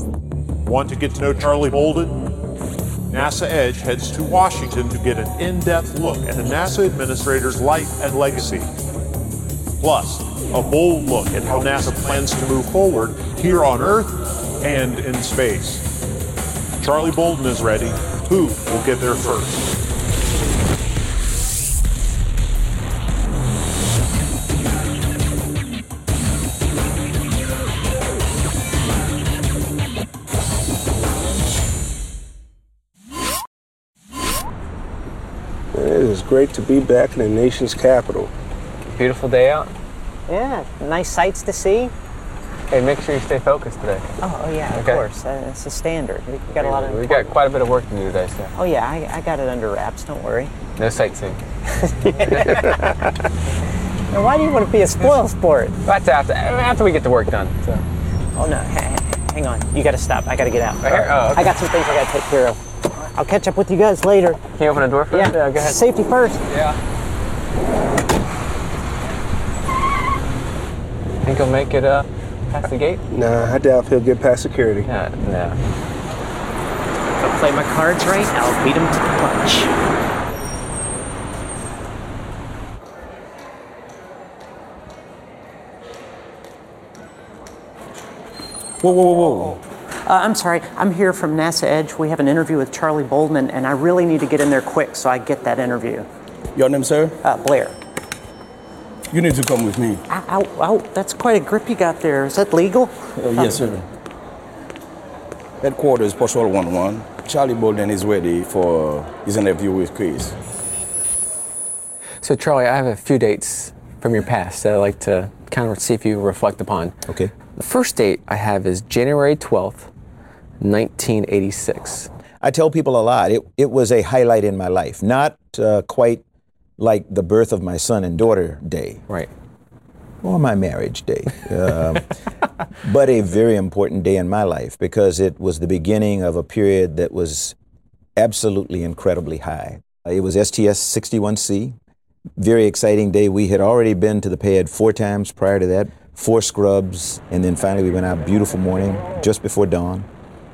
Want to get to know Charlie Bolden? NASA Edge heads to Washington to get an in depth look at a NASA administrator's life and legacy. Plus, a bold look at how NASA plans to move forward here on Earth and in space. Charlie Bolden is ready. Who will get there first? It is great to be back in the nation's capital. Beautiful day out. Yeah, nice sights to see. Hey, make sure you stay focused today. Oh, oh yeah, of course. Uh, it's a standard. We we got a lot of. We got quite a bit of work to do today, so Oh yeah, I, I got it under wraps. Don't worry. no sightseeing. Now, why do you want to be a spoil sport? That's after after we get the work done. So. Oh no, hang on. You got to stop. I got to get out. Right here? Oh, okay. I got some things I got to take care of. I'll catch up with you guys later. Can you open the door for Yeah. Yeah, go ahead. Safety first. Yeah. Think he'll make it uh, past the gate? Nah, I doubt if he'll get past security. Yeah, no. If I play my cards right, I'll beat him to the punch. Whoa, whoa, whoa, whoa. Uh, I'm sorry. I'm here from NASA Edge. We have an interview with Charlie Bolden, and, and I really need to get in there quick so I get that interview. Your name, sir? Uh, Blair. You need to come with me. Ow, ow, ow, that's quite a grip you got there. Is that legal? Uh, yes, sir. Headquarters, Patrol 11. Charlie Bolden is ready for his interview with Chris. So, Charlie, I have a few dates from your past that I'd like to kind of see if you reflect upon. Okay. The first date I have is January 12th, 1986. I tell people a lot. It, it was a highlight in my life, not uh, quite like the birth of my son and daughter day Right. or my marriage day, um, but a very important day in my life because it was the beginning of a period that was absolutely incredibly high. It was STS 61C, very exciting day. We had already been to the pad four times prior to that, four scrubs, and then finally we went out beautiful morning just before dawn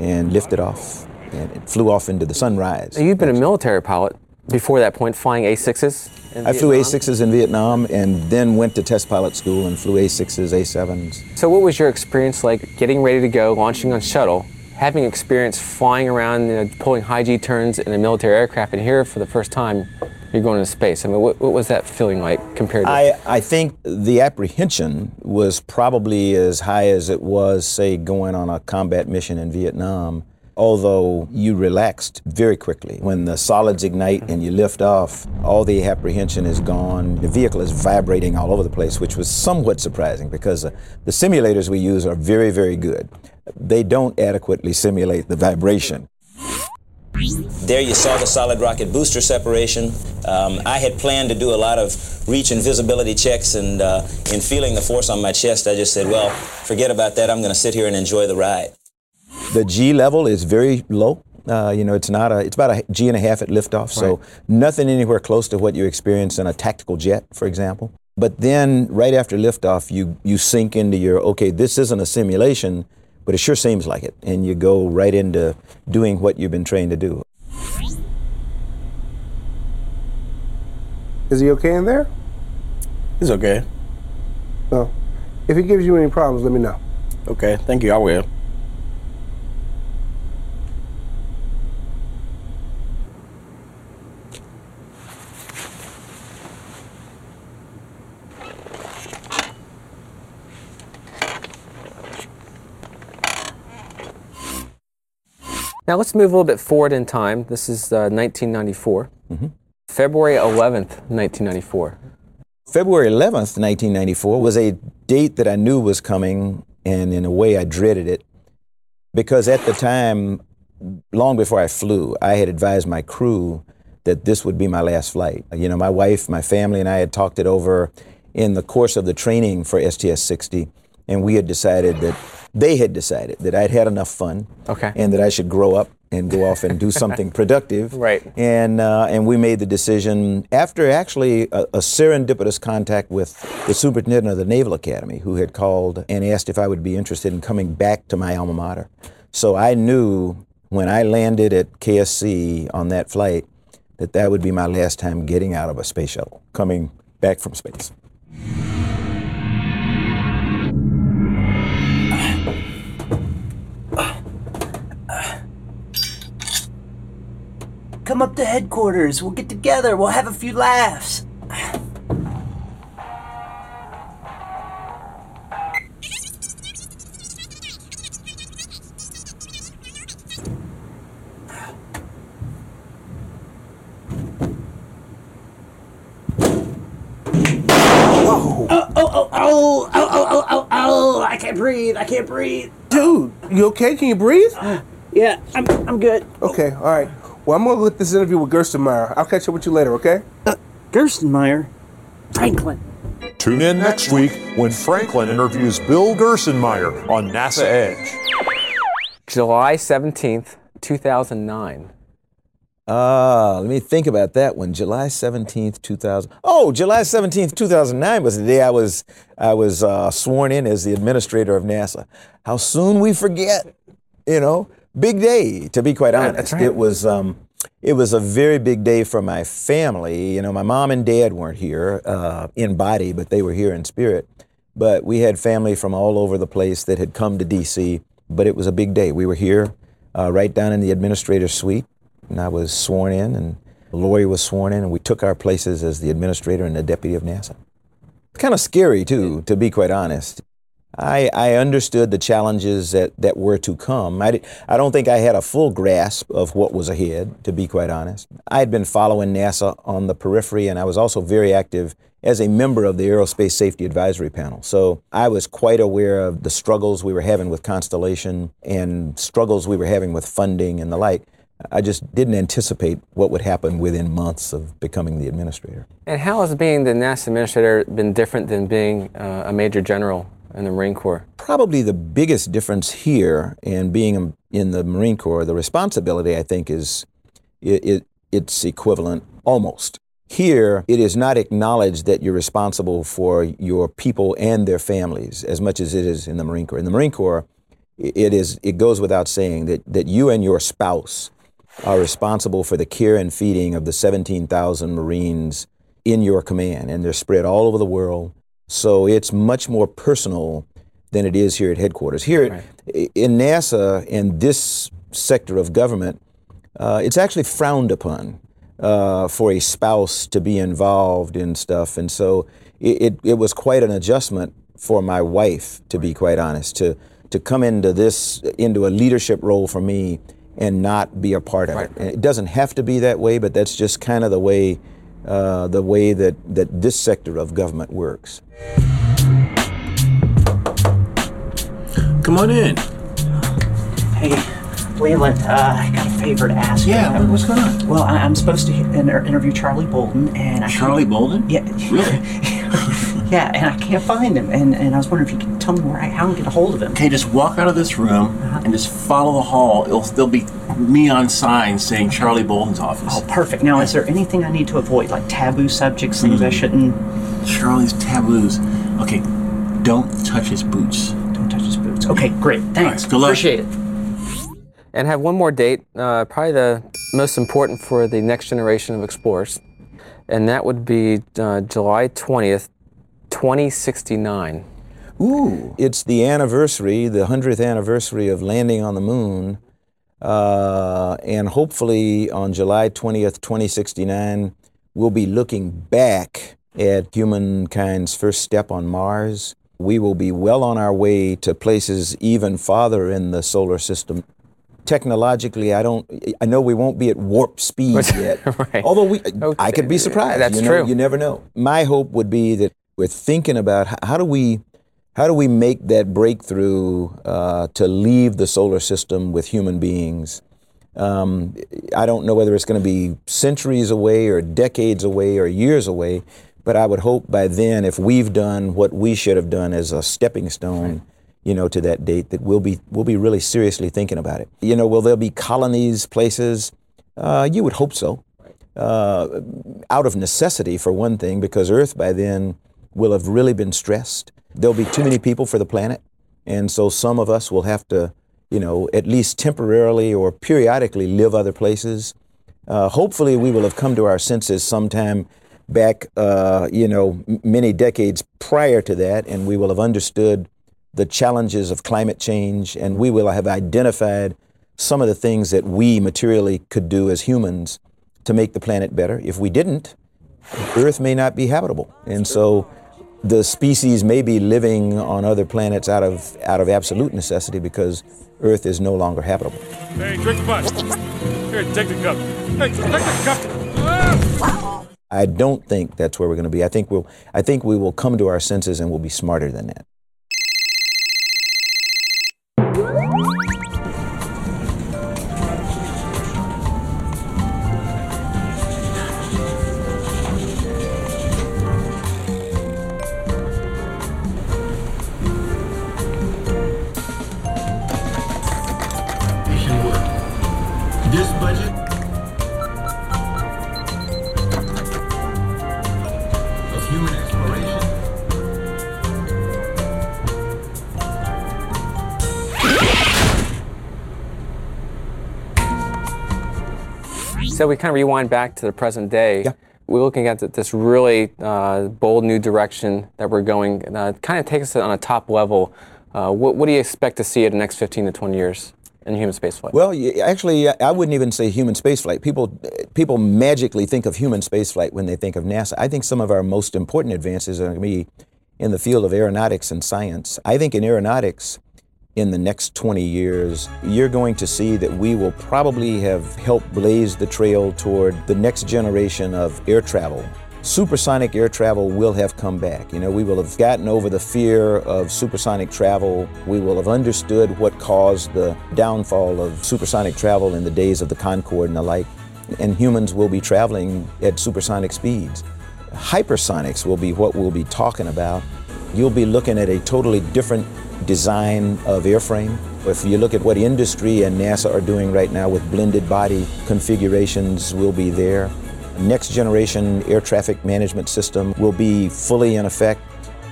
and lifted off and it flew off into the sunrise. You've been a military pilot before that point, flying A6s? in I flew A6s in Vietnam and then went to test pilot school and flew A6s, A7s. So, what was your experience like getting ready to go, launching on shuttle, having experience flying around, you know, pulling high G turns in a military aircraft, and here for the first time you're going into space? I mean, what, what was that feeling like compared to? I, I think the apprehension was probably as high as it was, say, going on a combat mission in Vietnam. Although you relaxed very quickly. When the solids ignite and you lift off, all the apprehension is gone. The vehicle is vibrating all over the place, which was somewhat surprising because uh, the simulators we use are very, very good. They don't adequately simulate the vibration. There you saw the solid rocket booster separation. Um, I had planned to do a lot of reach and visibility checks, and uh, in feeling the force on my chest, I just said, well, forget about that. I'm going to sit here and enjoy the ride. The G level is very low. Uh, you know, it's not a, it's about a G and a half at liftoff, so Right. nothing anywhere close to what you experience in a tactical jet, for example. But then, right after liftoff, you you sink into your okay, this isn't a simulation, but it sure seems like it, and you go right into doing what you've been trained to do. Is he okay in there? He's okay. No. If he gives you any problems, let me know. Okay, thank you. I will. Now let's move a little bit forward in time. This is uh, 1994, February 11th, 1994. February 11th, 1994, was a date that I knew was coming, and in a way I dreaded it because at the time, long before I flew, I had advised my crew that this would be my last flight. You know, my wife, my family, and I had talked it over in the course of the training for STS 60, and we had decided that they had decided that I'd had enough fun Okay. and that I should grow up and go off and do something productive. Right. And, uh, and we made the decision after actually a, a serendipitous contact with the superintendent of the Naval Academy, who had called and asked if I would be interested in coming back to my alma mater. So I knew when I landed at KSC on that flight that that would be my last time getting out of a space shuttle, coming back from space. Come up to headquarters. We'll get together. We'll have a few laughs. breathe. I can't breathe. Dude, you okay? Can you breathe? Uh, yeah, I'm, I'm good. Okay, all right. Well, I'm gonna let this interview with Gerstenmaier. I'll catch up with you later, okay? Gerstenmaier? Franklin. Tune in next week when Franklin interviews Bill Gerstenmaier on NASA Edge. July 17th, 2009. Ah, let me think about that one. July 17th, 2000. Oh, July 17th, 2009 was the day I was I was uh, sworn in as the administrator of NASA. How soon we forget, you know? Big day, to be quite honest. right. It was um, it was a very big day for my family. You know, my mom and dad weren't here uh, in body, but they were here in spirit. But we had family from all over the place that had come to D.C. But it was a big day. We were here, uh, right down in the administrator's suite, and I was sworn in, and Lori was sworn in, and we took our places as the administrator and the deputy of NASA. Kind of scary too, to be quite honest. I, I understood the challenges that, that were to come. I, di- I don't think I had a full grasp of what was ahead, to be quite honest. I had been following NASA on the periphery, and I was also very active as a member of the Aerospace Safety Advisory Panel. So I was quite aware of the struggles we were having with Constellation and struggles we were having with funding and the like. I just didn't anticipate what would happen within months of becoming the administrator. And how has being the NASA administrator been different than being uh, a major general in the Marine Corps? Probably the biggest difference here in being in the Marine Corps, the responsibility I think is it, it, it's equivalent almost. Here, it is not acknowledged that you're responsible for your people and their families as much as it is in the Marine Corps. In the Marine Corps, it is it goes without saying that, that you and your spouse are responsible for the care and feeding of the 17,000 Marines in your command, and they're spread all over the world. So it's much more personal than it is here at headquarters. Here at- in NASA and this sector of government, uh, it's actually frowned upon uh, for a spouse to be involved in stuff, and so it, it, it was quite an adjustment for my wife, to be quite honest, to to come into this into a leadership role for me and not be a part of it. And it doesn't have to be that way, but that's just kind of the way uh, the way that that this sector of government works. Come on in. Hey, Leland, uh, I got a favor to ask you. Yeah, what's going on? Well, I, I'm supposed to inter- interview Charlie Bolden, and I Charlie Bolden? Yeah. Really? yeah, and I can't find him, and, and I was wondering if you could tell me where I how I can get a hold of him. Okay, just walk out of this room and just follow the hall. It'll, there'll be neon signs saying Charlie Bolden's office. Oh, perfect. Now, is there anything I need to avoid, like taboo subjects, things I shouldn't? Charlie's taboos. Okay, don't touch his boots. Don't touch his boots. Okay, great. Thanks. good luck. Appreciate it. And have one more date, uh, probably the most important for the next generation of explorers, and that would be uh, July 20th, 2069. Ooh. It's the anniversary, the 100th anniversary of landing on the moon. Uh, and hopefully on July 20th, 2069, we'll be looking back at humankind's first step on Mars. We will be well on our way to places even farther in the solar system. Technologically, I don't. I know we won't be at warp speed yet. Right. Although we, Oh, I could be surprised. that's you know, true. You never know. My hope would be that we're thinking about how do we how do we make that breakthrough uh, to leave the solar system with human beings? Um, I don't know whether it's going to be centuries away or decades away or years away, but I would hope by then, if we've done what we should have done as a stepping stone, you know, to that date, that we'll be we'll be really seriously thinking about it. You know, will there be colonies, places? Uh, you would hope so uh, out of necessity for one thing, because Earth by then will have really been stressed. There'll be too many people for the planet, and so some of us will have to you know, at least temporarily or periodically live other places. Uh, hopefully, we will have come to our senses sometime back, uh, you know, many decades prior to that, and we will have understood the challenges of climate change, and we will have identified some of the things that we materially could do as humans to make the planet better. If we didn't, Earth may not be habitable. And so the species may be living on other planets out of, out of absolute necessity because Earth is no longer habitable. Hey, drink the bus. Here, take the cup. Hey, take the cup. I don't think that's where we're going to be. I think we'll I think we will come to our senses and we'll be smarter than that. So we kind of rewind back to the present day. We're looking at this really uh, bold new direction that we're going. Uh, kind of takes us on a top level. Uh, what, what do you expect to see in the next 15 to 20 years in human spaceflight? Well, actually, I wouldn't even say human spaceflight. People, people magically think of human spaceflight when they think of NASA. I think some of our most important advances are going to be in the field of aeronautics and science. I think in aeronautics, in the next 20 years, you're going to see that we will probably have helped blaze the trail toward the next generation of air travel. Supersonic air travel will have come back. You know, we will have gotten over the fear of supersonic travel. We will have understood what caused the downfall of supersonic travel in the days of the Concorde and the like. And humans will be traveling at supersonic speeds. Hypersonics will be what we'll be talking about. You'll be looking at a totally different design of airframe. If you look at what industry and NASA are doing right now with blended body configurations, will be there. Next generation air traffic management system will be fully in effect.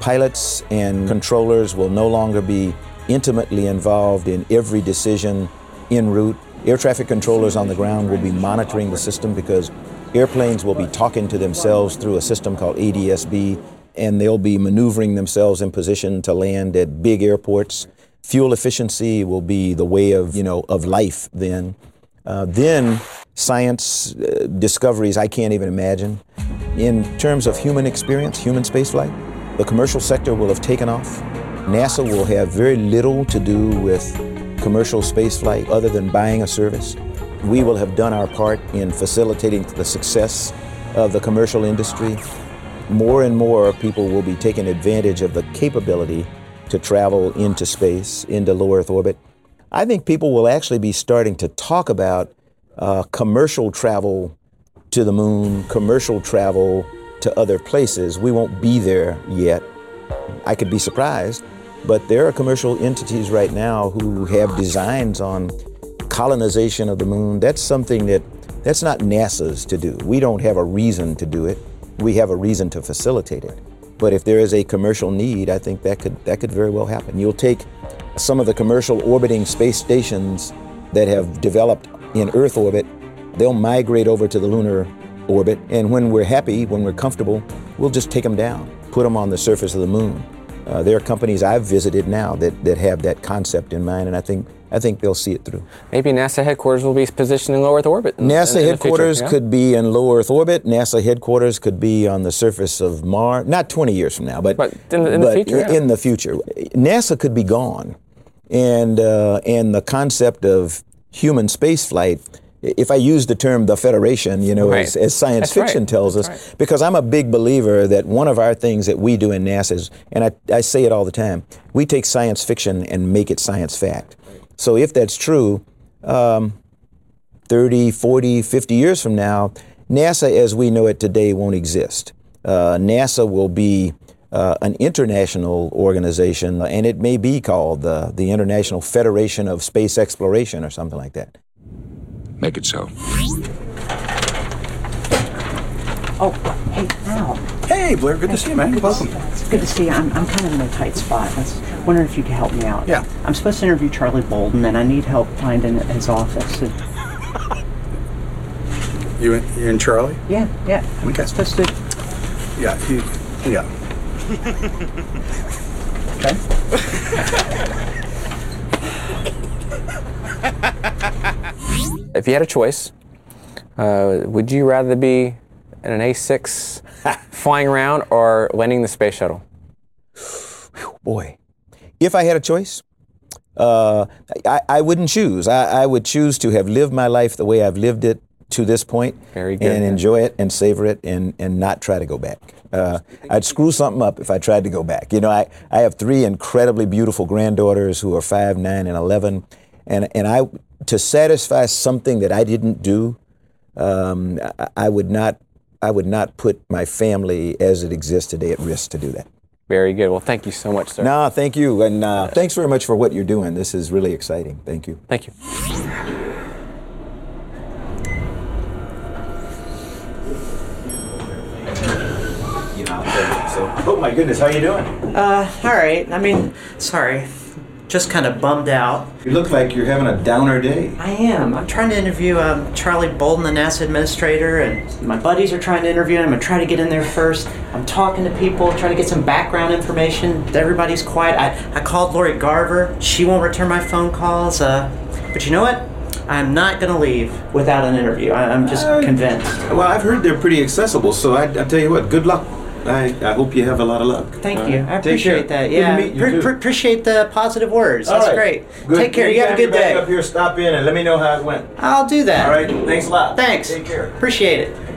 Pilots and controllers will no longer be intimately involved in every decision en route. Air traffic controllers on the ground will be monitoring the system because airplanes will be talking to themselves through a system called ADSB and they'll be maneuvering themselves in position to land at big airports. Fuel efficiency will be the way of, you know, of life then. Uh, then science uh, discoveries I can't even imagine. In terms of human experience, human spaceflight, the commercial sector will have taken off. NASA will have very little to do with commercial spaceflight other than buying a service. We will have done our part in facilitating the success of the commercial industry more and more people will be taking advantage of the capability to travel into space, into low Earth orbit. I think people will actually be starting to talk about uh, commercial travel to the moon, commercial travel to other places. We won't be there yet. I could be surprised, but there are commercial entities right now who have designs on colonization of the moon. That's something that that's not NASA's to do. We don't have a reason to do it we have a reason to facilitate it. But if there is a commercial need, I think that could that could very well happen. You'll take some of the commercial orbiting space stations that have developed in Earth orbit, they'll migrate over to the lunar orbit, and when we're happy, when we're comfortable, we'll just take them down, put them on the surface of the moon. Uh, there are companies I've visited now that, that have that concept in mind, and I think I think they'll see it through. Maybe NASA headquarters will be positioned in low Earth orbit. in- NASA in- in headquarters future, yeah? could be in low Earth orbit. NASA headquarters could be on the surface of Mars. Not 20 years from now, but, in the- in the future, yeah. in the future, NASA could be gone, and uh, and the concept of human spaceflight. If I use the term the Federation, you know, Right. as, as science That's right. fiction tells us, That's because I'm a big believer that one of our things that we do in NASA is, and I, I say it all the time, we take science fiction and make it science fact. So if that's true, um, 30, 40, 50 years from now, NASA as we know it today won't exist. Uh, NASA will be uh, an international organization, and it may be called the, the International Federation of Space Exploration or something like that. Make it so. Oh, hey, Al. Hey, Blair, good to see you, man. Welcome. It's good to see you. I'm, I'm kind of in a tight spot. I was wondering if you could help me out. Yeah. I'm supposed to interview Charlie Bolden, and I need help finding his office. And- You in, you in Charlie? yeah, yeah. I'm Okay. supposed to. Yeah, he, yeah. Okay. If you had a choice, uh, would you rather be in an A6 flying around or landing the space shuttle? Boy, if I had a choice, uh, I, I wouldn't choose. I, I would choose to have lived my life the way I've lived it to this point Very good. and enjoy it and savor it and, and not try to go back. Uh, I'd screw something up if I tried to go back. You know, I, I have three incredibly beautiful granddaughters who are five, nine, and 11. And, and I, to satisfy something that I didn't do, um, I, I would not, I would not put my family as it exists today at risk to do that. Very good. Well, thank you so much, sir. No, thank you. And uh, thanks very much for what you're doing. This is really exciting. Thank you. Thank you. oh my goodness, how are you doing? Uh, all right. I mean, sorry. Just kind of bummed out. You look like you're having a downer day. I am. I'm trying to interview um, Charlie Bolden, the NASA administrator, and my buddies are trying to interview him. I'm gonna try to get in there first. I'm talking to people, trying to get some background information. Everybody's quiet. I, I called Lori Garver. She won't return my phone calls. Uh, but you know what? I'm not gonna leave without an interview. I, I'm just Uh, convinced. Well, I've heard they're pretty accessible, so I, I tell you what, good luck. I, I hope you have a lot of luck. Thank All you. right. I appreciate that. Yeah. Pre- pre- appreciate the positive words. All That's right. great. Good. Take care. You have a good day. up here, stop in and let me know how it went. I'll do that. All right. Thanks a lot. Thanks. Take care. Appreciate it.